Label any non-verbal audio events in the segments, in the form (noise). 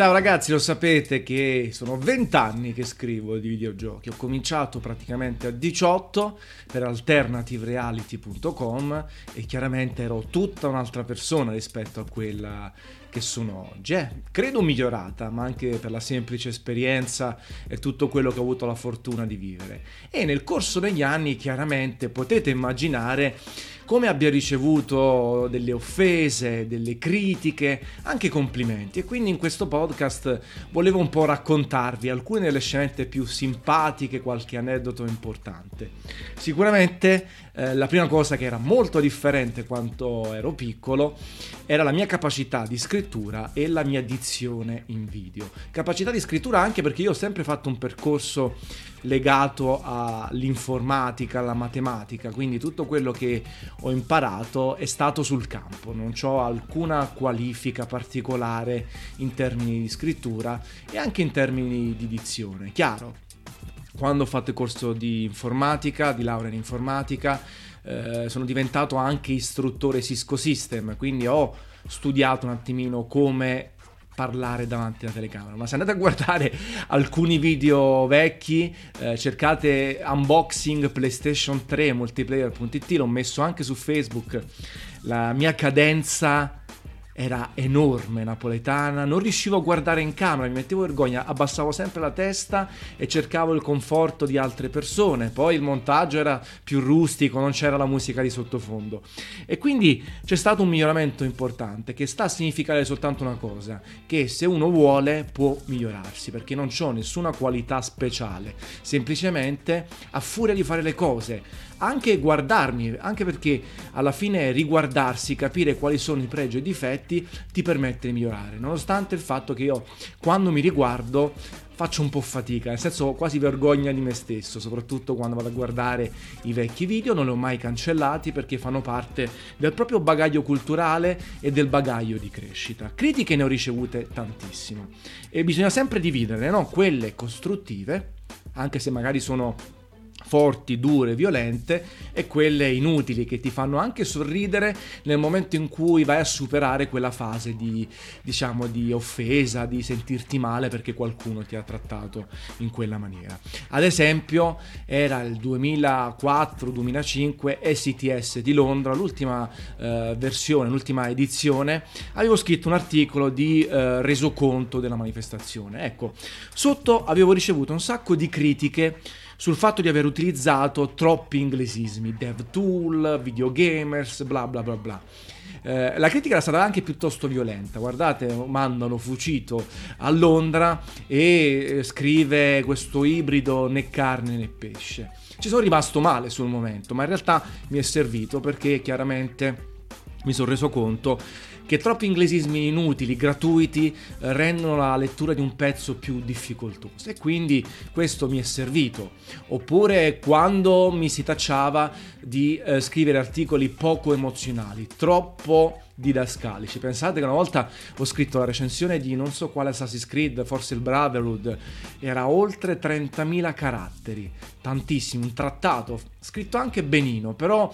Ciao ragazzi, lo sapete che sono 20 anni che scrivo di videogiochi. Ho cominciato praticamente a 18 per alternativereality.com e chiaramente ero tutta un'altra persona rispetto a quella che sono oggi. Eh, credo migliorata, ma anche per la semplice esperienza e tutto quello che ho avuto la fortuna di vivere. E nel corso degli anni, chiaramente, potete immaginare come abbia ricevuto delle offese, delle critiche, anche complimenti. E quindi in questo podcast volevo un po' raccontarvi alcune delle scenette più simpatiche, qualche aneddoto importante. Sicuramente eh, la prima cosa che era molto differente quando ero piccolo era la mia capacità di scrittura e la mia dizione in video. Capacità di scrittura anche perché io ho sempre fatto un percorso legato all'informatica, alla matematica, quindi tutto quello che ho imparato è stato sul campo, non ho alcuna qualifica particolare in termini di scrittura e anche in termini di dizione. Chiaro, quando ho fatto il corso di informatica, di laurea in informatica, eh, sono diventato anche istruttore Cisco System, quindi ho studiato un attimino come parlare davanti alla telecamera. Ma se andate a guardare alcuni video vecchi, eh, cercate unboxing PlayStation 3 multiplayer.it, l'ho messo anche su Facebook. La mia cadenza era enorme napoletana, non riuscivo a guardare in camera, mi mettevo vergogna, abbassavo sempre la testa e cercavo il conforto di altre persone, poi il montaggio era più rustico, non c'era la musica di sottofondo. E quindi c'è stato un miglioramento importante che sta a significare soltanto una cosa, che se uno vuole può migliorarsi, perché non ho nessuna qualità speciale, semplicemente a furia di fare le cose anche guardarmi, anche perché alla fine riguardarsi, capire quali sono i pregi e i difetti ti permette di migliorare, nonostante il fatto che io quando mi riguardo faccio un po' fatica, nel senso quasi vergogna di me stesso, soprattutto quando vado a guardare i vecchi video, non li ho mai cancellati perché fanno parte del proprio bagaglio culturale e del bagaglio di crescita. Critiche ne ho ricevute tantissimo e bisogna sempre dividere, no? Quelle costruttive, anche se magari sono forti, dure, violente e quelle inutili che ti fanno anche sorridere nel momento in cui vai a superare quella fase di, diciamo, di offesa, di sentirti male perché qualcuno ti ha trattato in quella maniera. Ad esempio era il 2004-2005 STS di Londra, l'ultima eh, versione, l'ultima edizione, avevo scritto un articolo di eh, resoconto della manifestazione. Ecco, sotto avevo ricevuto un sacco di critiche sul fatto di aver utilizzato troppi inglesismi, dev tool, videogamers, bla bla bla bla. Eh, la critica era stata anche piuttosto violenta. Guardate, mandano Fucito a Londra e eh, scrive questo ibrido né carne né pesce. Ci sono rimasto male sul momento, ma in realtà mi è servito perché chiaramente mi sono reso conto che troppi inglesismi inutili, gratuiti, eh, rendono la lettura di un pezzo più difficoltosa e quindi questo mi è servito. Oppure quando mi si tacciava di eh, scrivere articoli poco emozionali, troppo didascalici. Pensate che una volta ho scritto la recensione di non so quale Assassin's Creed, forse il Brotherhood, era oltre 30.000 caratteri, tantissimo, un trattato, scritto anche benino, però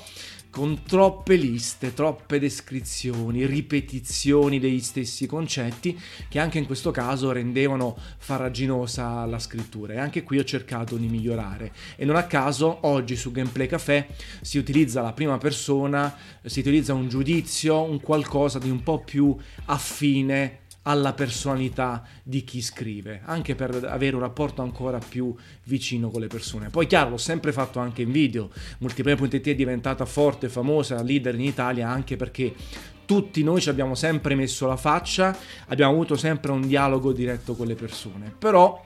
con troppe liste, troppe descrizioni, ripetizioni degli stessi concetti che anche in questo caso rendevano farraginosa la scrittura. E anche qui ho cercato di migliorare. E non a caso oggi su Gameplay Café si utilizza la prima persona, si utilizza un giudizio, un qualcosa di un po' più affine alla personalità di chi scrive, anche per avere un rapporto ancora più vicino con le persone. Poi chiaro, l'ho sempre fatto anche in video, Multiplayer.it è diventata forte, famosa, leader in Italia anche perché tutti noi ci abbiamo sempre messo la faccia, abbiamo avuto sempre un dialogo diretto con le persone, però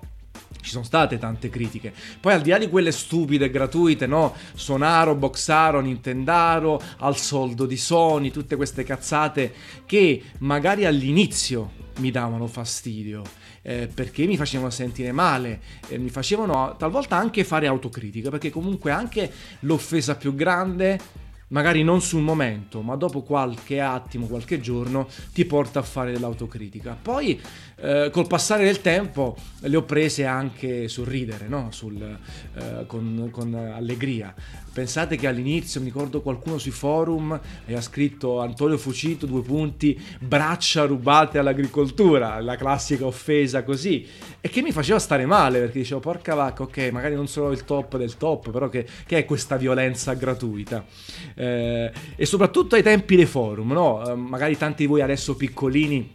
ci sono state tante critiche. Poi al di là di quelle stupide gratuite, no? Sonaro, Boxaro, Nintendaro, al soldo di Sony, tutte queste cazzate che magari all'inizio mi davano fastidio, eh, perché mi facevano sentire male, eh, mi facevano talvolta anche fare autocritica, perché comunque anche l'offesa più grande magari non sul momento, ma dopo qualche attimo, qualche giorno, ti porta a fare dell'autocritica. Poi, eh, col passare del tempo, le ho prese anche sul ridere, no? sul, eh, con, con, allegria. Pensate che all'inizio, mi ricordo qualcuno sui forum aveva scritto Antonio Fucito, due punti, braccia rubate all'agricoltura, la classica offesa così, e che mi faceva stare male perché dicevo, porca vacca, ok, magari non sono il top del top, però che, che è questa violenza gratuita? Eh, e soprattutto ai tempi dei forum, no? Eh, magari tanti di voi adesso piccolini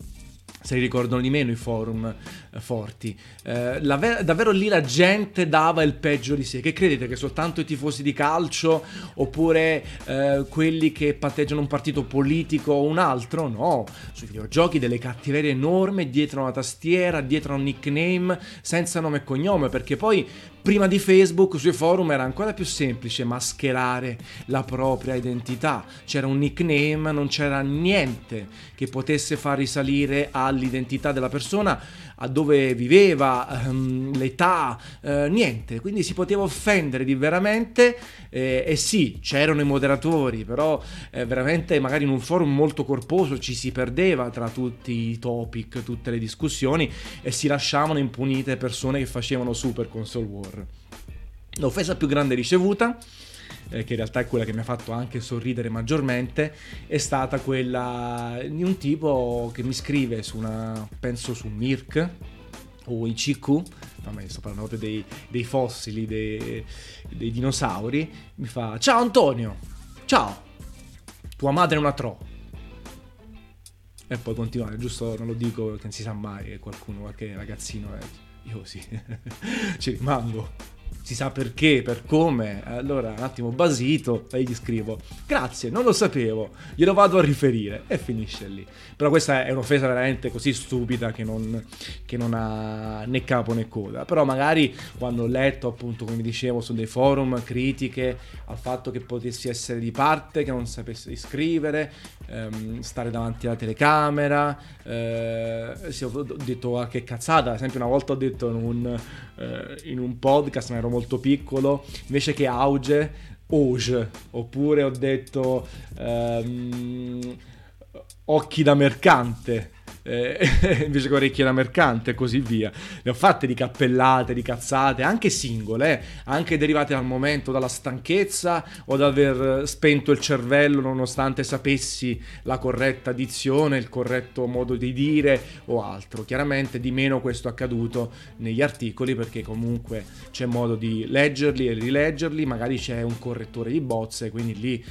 se li ricordano di meno i forum eh, forti. Eh, la, davvero lì la gente dava il peggio di sé. Che credete che soltanto i tifosi di calcio oppure eh, quelli che patteggiano un partito politico o un altro? No, sui videogiochi delle cattiverie enormi dietro una tastiera, dietro un nickname senza nome e cognome, perché poi Prima di Facebook sui forum era ancora più semplice mascherare la propria identità. C'era un nickname, non c'era niente che potesse far risalire all'identità della persona a dove viveva, ehm, l'età, eh, niente, quindi si poteva offendere di veramente eh, e sì, c'erano i moderatori, però eh, veramente magari in un forum molto corposo ci si perdeva tra tutti i topic, tutte le discussioni e si lasciavano impunite persone che facevano super console war. L'offesa più grande ricevuta eh, che in realtà è quella che mi ha fatto anche sorridere maggiormente, è stata quella di un tipo che mi scrive su una, penso su Mirk o ICQ, vabbè sto parlando dei, dei fossili, dei, dei dinosauri, mi fa ciao Antonio, ciao, tua madre è una tro. E poi continuare, giusto non lo dico che non si sa mai, qualcuno, qualche ragazzino, eh, io sì, (laughs) ci rimango si sa perché, per come. Allora, un attimo basito, e gli scrivo: Grazie, non lo sapevo, glielo vado a riferire. E finisce lì. Però questa è un'offesa veramente così stupida che non, che non ha né capo né coda. Però magari quando ho letto, appunto, come dicevo, su dei forum critiche al fatto che potessi essere di parte, che non sapessi scrivere, ehm, stare davanti alla telecamera, eh, ho detto qualche cazzata. Ad esempio, una volta ho detto in un, eh, in un podcast, ma ero molto piccolo, invece che auge, auge, oppure ho detto um, occhi da mercante eh, (laughs) invece che orecchie da mercante e così via. Ne ho fatte di cappellate, di cazzate, anche singole, eh, anche derivate dal momento, dalla stanchezza o da aver spento il cervello nonostante sapessi la corretta dizione, il corretto modo di dire o altro. Chiaramente di meno questo è accaduto negli articoli perché comunque c'è modo di leggerli e rileggerli, magari c'è un correttore di bozze, quindi lì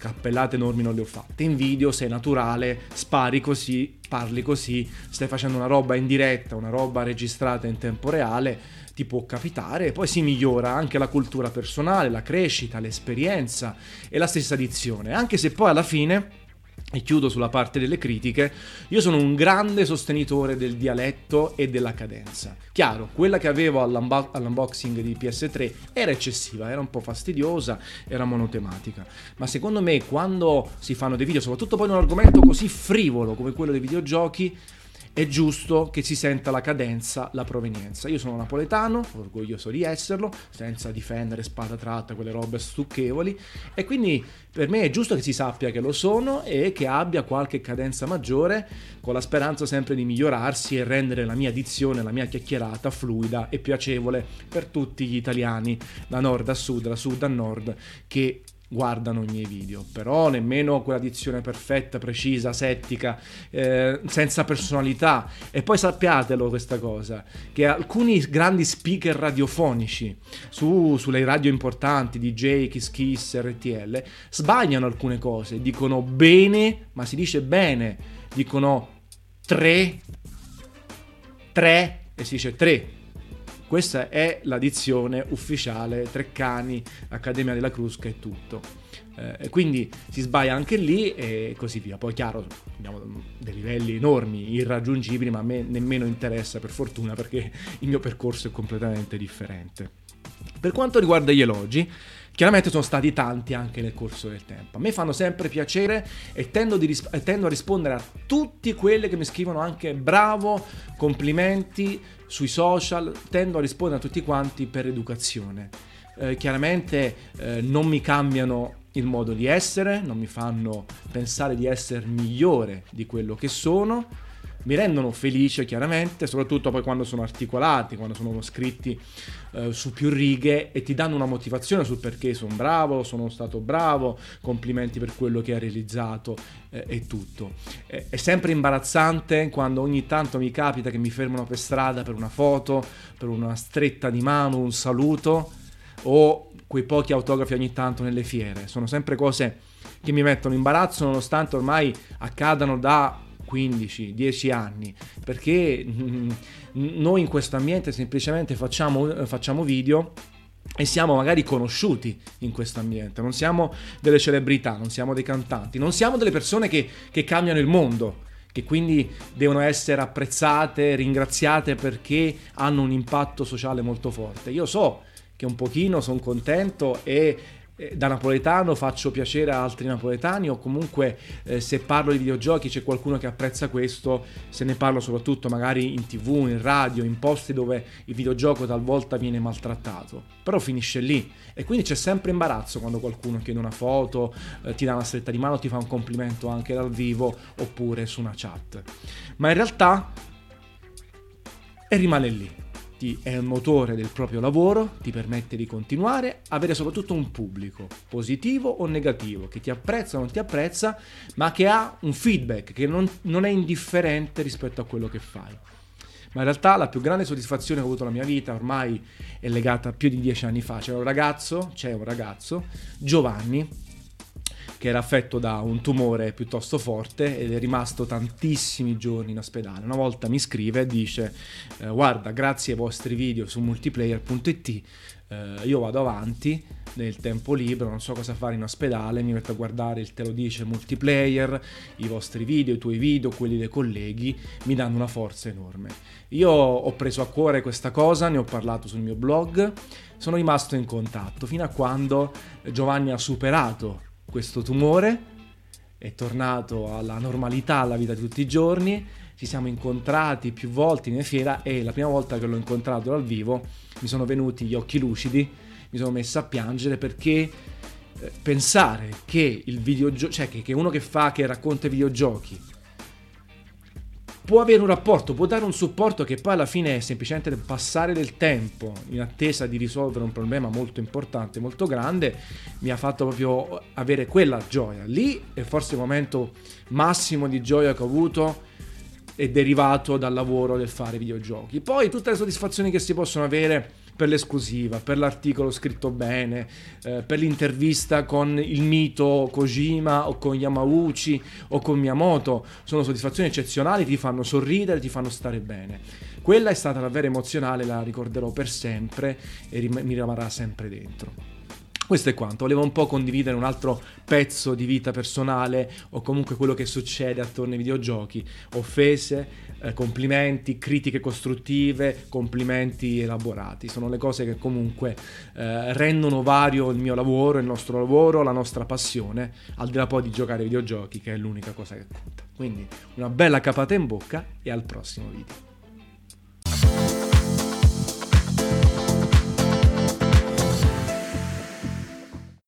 cappellate enormi non le ho fatte. In video sei naturale, spari così, parli così, stai facendo una roba in diretta, una roba registrata in tempo reale, ti può capitare e poi si migliora anche la cultura personale, la crescita, l'esperienza e la stessa dizione, anche se poi alla fine e chiudo sulla parte delle critiche, io sono un grande sostenitore del dialetto e della cadenza. Chiaro, quella che avevo all'unbo- all'unboxing di PS3 era eccessiva, era un po' fastidiosa, era monotematica, ma secondo me quando si fanno dei video, soprattutto poi in un argomento così frivolo come quello dei videogiochi, è giusto che si senta la cadenza, la provenienza. Io sono napoletano, orgoglioso di esserlo, senza difendere spada tratta, quelle robe stucchevoli, e quindi per me è giusto che si sappia che lo sono e che abbia qualche cadenza maggiore, con la speranza sempre di migliorarsi e rendere la mia dizione, la mia chiacchierata fluida e piacevole per tutti gli italiani, da nord a sud, da sud a nord, che guardano i miei video, però nemmeno quella dizione perfetta, precisa, settica, eh, senza personalità. E poi sappiatelo questa cosa, che alcuni grandi speaker radiofonici su, sulle radio importanti, DJ, Kiss Kiss, RTL, sbagliano alcune cose, dicono bene, ma si dice bene, dicono tre, tre, e si dice tre, questa è la dizione ufficiale Treccani, Accademia della Crusca e tutto. Eh, quindi si sbaglia anche lì e così via. Poi chiaro, abbiamo dei livelli enormi, irraggiungibili, ma a me nemmeno interessa per fortuna perché il mio percorso è completamente differente. Per quanto riguarda gli elogi, Chiaramente sono stati tanti anche nel corso del tempo. A me fanno sempre piacere e tendo, ris- tendo, a rispondere a tutti quelli che mi scrivono anche bravo, complimenti sui social, tendo a rispondere a tutti quanti per educazione. Eh, chiaramente eh, non mi cambiano il modo di essere, non mi fanno pensare di essere migliore di quello che sono, mi rendono felice chiaramente, soprattutto poi quando sono articolati, quando sono scritti eh, su più righe e ti danno una motivazione sul perché sono bravo, sono stato bravo, complimenti per quello che hai realizzato eh, e tutto. Eh, è sempre imbarazzante quando ogni tanto mi capita che mi fermano per strada per una foto, per una stretta di mano, un saluto o quei pochi autografi ogni tanto nelle fiere. Sono sempre cose che mi mettono in imbarazzo nonostante ormai accadano da 15, 10 anni, perché mm, noi in questo ambiente semplicemente facciamo, facciamo video e siamo magari conosciuti in questo ambiente, non siamo delle celebrità, non siamo dei cantanti, non siamo delle persone che, che cambiano il mondo, che quindi devono essere apprezzate, ringraziate perché hanno un impatto sociale molto forte. Io so che un pochino sono contento e eh, da napoletano faccio piacere a altri napoletani o comunque eh, se parlo di videogiochi c'è qualcuno che apprezza questo, se ne parlo soprattutto magari in tv, in radio, in posti dove il videogioco talvolta viene maltrattato, però finisce lì. E quindi c'è sempre imbarazzo quando qualcuno chiede una foto, eh, ti dà una stretta di mano, ti fa un complimento anche dal vivo oppure su una chat. Ma in realtà e rimane lì ti è un motore del proprio lavoro, ti permette di continuare, avere soprattutto un pubblico, positivo o negativo, che ti apprezza o non ti apprezza, ma che ha un feedback, che non, non è indifferente rispetto a quello che fai. Ma in realtà la più grande soddisfazione che ho avuto nella mia vita ormai è legata a più di dieci anni fa. C'era un ragazzo, c'è un ragazzo, Giovanni, che era affetto da un tumore piuttosto forte ed è rimasto tantissimi giorni in ospedale. Una volta mi scrive e dice eh, guarda grazie ai vostri video su multiplayer.it eh, io vado avanti nel tempo libero, non so cosa fare in ospedale, mi metto a guardare il te lo dice multiplayer, i vostri video, i tuoi video, quelli dei colleghi, mi danno una forza enorme. Io ho preso a cuore questa cosa, ne ho parlato sul mio blog, sono rimasto in contatto fino a quando Giovanni ha superato questo tumore, è tornato alla normalità, alla vita di tutti i giorni, ci siamo incontrati più volte in fiera e la prima volta che l'ho incontrato dal vivo mi sono venuti gli occhi lucidi, mi sono messo a piangere perché eh, pensare che il videogioco, cioè che, che uno che fa, che racconta i videogiochi, può avere un rapporto, può dare un supporto che poi alla fine è semplicemente passare del tempo in attesa di risolvere un problema molto importante, molto grande, mi ha fatto proprio avere quella gioia. Lì è forse il momento massimo di gioia che ho avuto è derivato dal lavoro del fare videogiochi. Poi tutte le soddisfazioni che si possono avere per l'esclusiva, per l'articolo scritto bene, eh, per l'intervista con il mito Kojima o con Yamauchi o con Miyamoto. Sono soddisfazioni eccezionali, ti fanno sorridere, ti fanno stare bene. Quella è stata davvero emozionale, la ricorderò per sempre e rim- mi rimarrà sempre dentro. Questo è quanto, volevo un po' condividere un altro pezzo di vita personale o comunque quello che succede attorno ai videogiochi, offese, eh, complimenti, critiche costruttive, complimenti elaborati, sono le cose che comunque eh, rendono vario il mio lavoro, il nostro lavoro, la nostra passione, al di là poi di giocare ai videogiochi che è l'unica cosa che conta. Quindi una bella capata in bocca e al prossimo video.